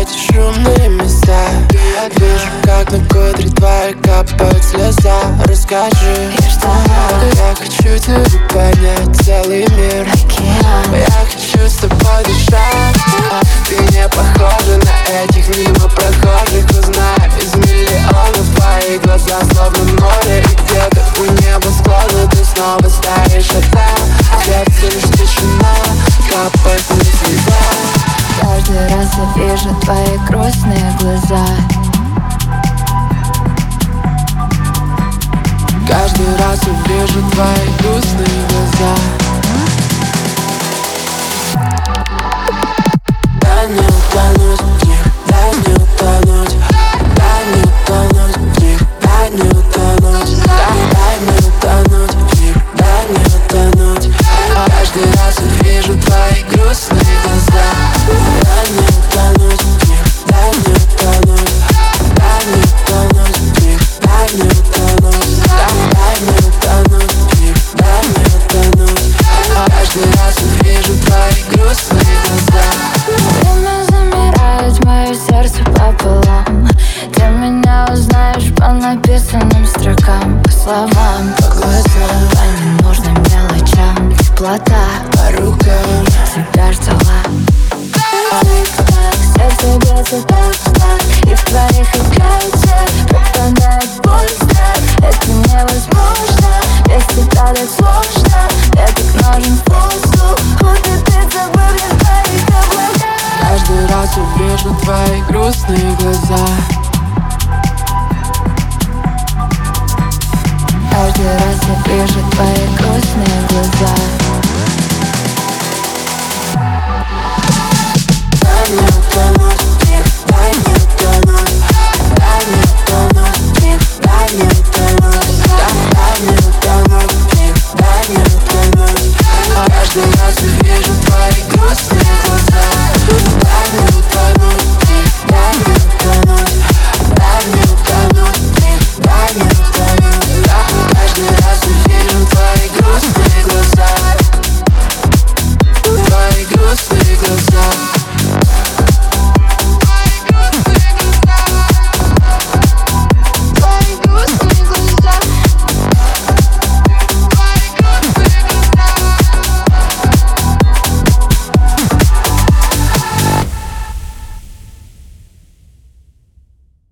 эти шумные места. Я вижу, как на кудре твои капают слеза. Расскажи, Я хочу тебя понять Целый мир. Я хочу с тобой дышать Я вижу твои грустные глаза. Каждый раз я вижу твои грустные глаза рукам тебя ждала. Сердце бьется так-так И в твоих объятиях пропадает пусто Это невозможно, без тебя так сложно. Я так нужен вкусу. Утопить забыл в твоих облаках Каждый раз я вижу твои грустные глаза. Каждый раз я вижу твои грустные глаза Каждый раз я